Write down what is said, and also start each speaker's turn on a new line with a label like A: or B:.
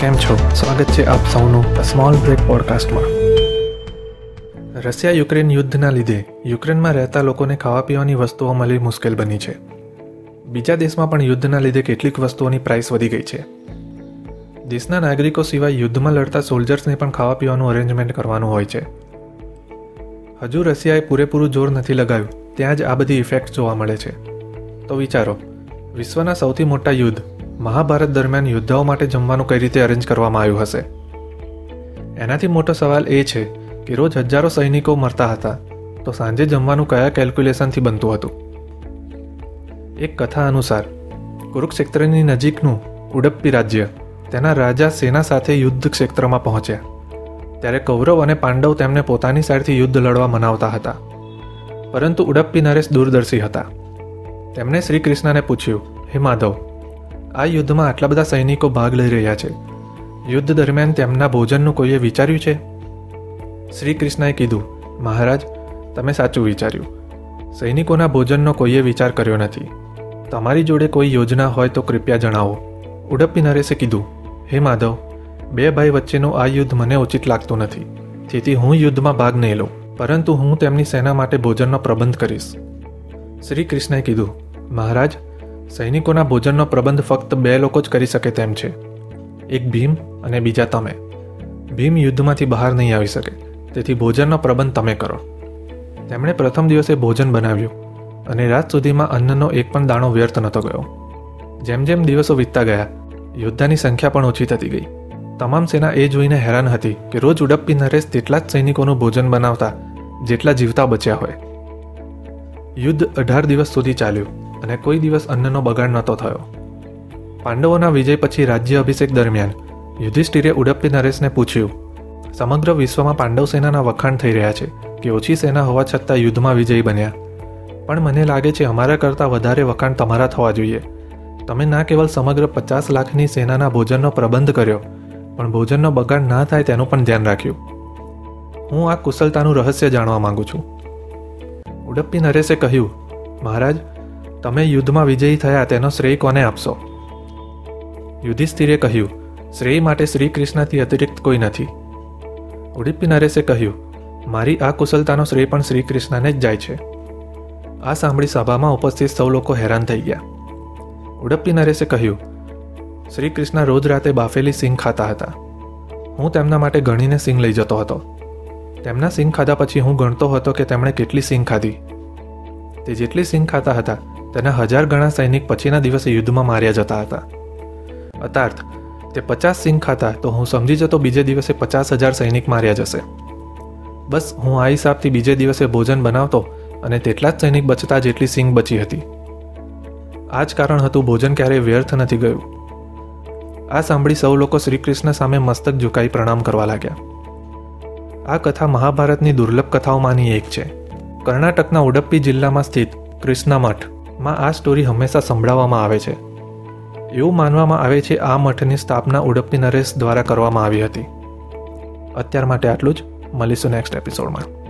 A: કેમ છો? સ્વાગત છે આપ સૌનું સ્મોલ બ્રેક પોડકાસ્ટમાં રશિયા યુક્રેન યુદ્ધના લીધે યુક્રેનમાં રહેતા લોકોને ખાવા પીવાની વસ્તુઓ મળી મુશ્કેલ બની છે. બીજા દેશમાં પણ યુદ્ધના લીધે કેટલીક વસ્તુઓની પ્રાઇસ વધી ગઈ છે. દેશના નાગરિકો સિવાય યુદ્ધમાં લડતા સોલ્જર્સને પણ ખાવા પીવાનું અરેન્જમેન્ટ કરવાનું હોય છે. હજુ રશિયાએ પૂરેપૂરું જોર નથી લગાવ્યું, ત્યાં જ આ બધી ઇફેક્ટ જોવા મળે છે. તો વિચારો, વિશ્વના સૌથી મોટા યુદ્ધ મહાભારત દરમિયાન યોદ્ધાઓ માટે જમવાનું કઈ રીતે અરેન્જ કરવામાં આવ્યું હશે? એનાથી મોટો સવાલ એ છે કે રોજ હજારો સૈનિકો મરતા હતા, તો સાંજે જમવાનું કયા કેલ્ક્યુલેશનથી બનતું હતું? એક કથા અનુસાર, કુરુક્ષેત્રની નજીકનું ઉડપ્પી રાજ્ય, તેના રાજા સેના સાથે યુદ્ધ ક્ષેત્રમાં પહોંચ્યા. ત્યારે કૌરવ અને પાંડવ તેમને પોતાની સાઈડથી યુદ્ધ લડવા મનાવતા હતા. પરંતુ ઉડપ્પી નરેશ દૂરદર્શી હતા. તેમણે શ્રી કૃષ્ણને પૂછ્યું, હે માધવ આ યુદ્ધમાં આટલા બધા સૈનિકો ભાગ લઈ રહ્યા છે. યુદ્ધ દરમિયાન તેમના ભોજનનું કોઈએ વિચાર્યું છે? શ્રી કૃષ્ણએ કીધું, મહારાજ, તમે સાચું વિચાર્યું. સૈનિકોના ભોજનનો કોઈએ વિચાર કર્યો નથી. તમારી જોડે કોઈ યોજના હોય તો કૃપયા જણાવો. ઉડપ્પી નરેશે કીધું, હે માધવ, બે ભાઈ વચ્ચેનું આ યુદ્ધ મને ઉચિત લાગતું નથી. તેથી હું યુદ્ધમાં ભાગ નહીં લઉં, પરંતુ હું તેમની સેના માટે ભોજનનો પ્રબંધ કરીશ. શ્રી કૃષ્ણએ કીધું, મહારાજ સૈનિકોના ભોજનનો પ્રબંધ ફક્ત બે લોકો જ કરી શકે તેમ છે. એક ભીમ અને બીજા તમે. ભીમ યુદ્ધમાંથી બહાર નહીં આવી શકે. તેથી ભોજનનો પ્રબંધ તમે કરો. તેમણે પ્રથમ દિવસે ભોજન બનાવ્યું અને રાત સુધીમાં અન્નનો એક પણ દાણો વ્યર્થ નહોતો ગયો. જેમ જેમ દિવસો વીતતા ગયા, યોદ્ધાની સંખ્યા પણ ઓછી થતી ગઈ. તમામ સેના એ જોઈને હેરાન હતી કે રોજ ઉડપ્પી નરેશ તેટલા જ સૈનિકોનું ભોજન બનાવતા જેટલા જીવતા બચ્યા હોય. યુદ્ધ અઢાર દિવસ સુધી ચાલ્યું. અને કોઈ દિવસ અન્નનો બગાડ નહોતો થયો. પાંડવોના વિજય પછી રાજ્ય અભિષેક દરમિયાન યુધિષ્ઠિરે ઉડપ્પી નરેશને પૂછ્યું, સમગ્ર વિશ્વમાં પાંડવ સેનાના વખાણ થઈ રહ્યા છે કે ઓછી સેના હોવા છતાં યુદ્ધમાં વિજયી બન્યા? પણ મને લાગે છે અમારા કરતાં વધારે વખાણ તમારા થવા જોઈએ. તમે ના કેવલ સમગ્ર પચાસ લાખની સેનાના ભોજનનો પ્રબંધ કર્યો, પણ ભોજનનો બગાડ ના થાય તેનું પણ ધ્યાન રાખ્યું. હું આ કુશળતાનું રહસ્ય જાણવા માંગુ છું. ઉડપ્પી નરેશે કહ્યું, મહારાજ તમે યુદ્ધમાં વિજયી થયા તેનો શ્રેય કોને આપશો? યુધિષ્ઠિરે કહ્યું, શ્રેય માટે શ્રી કૃષ્ણથી અતિરિક્ત કોઈ નથી. ઉડીપી નરેશે કહ્યું, મારી આ કુશળતાનો શ્રેય પણ શ્રી કૃષ્ણને જ જાય છે. આ સાંભળી સભામાં ઉપસ્થિત સૌ લોકો હેરાન થઈ ગયા. ઉડપ્પી નરેશે કહ્યું શ્રી કૃષ્ણ રોજ રાતે બાફેલી સિંગ ખાતા હતા. હું તેમના માટે ગણીને સિંગ લઈ જતો હતો. તેમના સિંગ ખાધા પછી હું ગણતો હતો કે તેમણે કેટલી સિંગ ખાધી. તે જેટલી સિંગ ખાતા હતા તેના હજાર ગણા સૈનિક પછીના દિવસે યુદ્ધમાં માર્યા જતા હતા. અતાર્થ, તે પચાસ સિંહ ખાતા, તો હું સમજી જતો બીજે દિવસે પચાસ હજાર સૈનિક માર્યા જશે. બસ, હું આ હિસાબથી બીજે દિવસે ભોજન બનાવતો અને તેટલા જ સૈનિક બચતા જેટલી સિંગ બચી હતી. આ જ કારણ હતું ભોજન ક્યારેય વ્યર્થ નથી ગયું. આ સાંભળી સૌ લોકો શ્રીકૃષ્ણ સામે મસ્તક ઝુકાઈ પ્રણામ કરવા લાગ્યા. આ કથા મહાભારતની દુર્લભ કથાઓમાંની એક છે. કર્ણાટકના ઉડપ્પી જિલ્લામાં સ્થિત કૃષ્ણ મઠ. માં આ સ્ટોરી હંમેશા સંભળાવવામાં આવે છે. એવું માનવામાં આવે છે, આ મઠની સ્થાપના ઉડપતી નરેશ દ્વારા કરવામાં આવી હતી. અત્યાર માટે આટલું જ. મળીશું નેક્સ્ટ એપિસોડમાં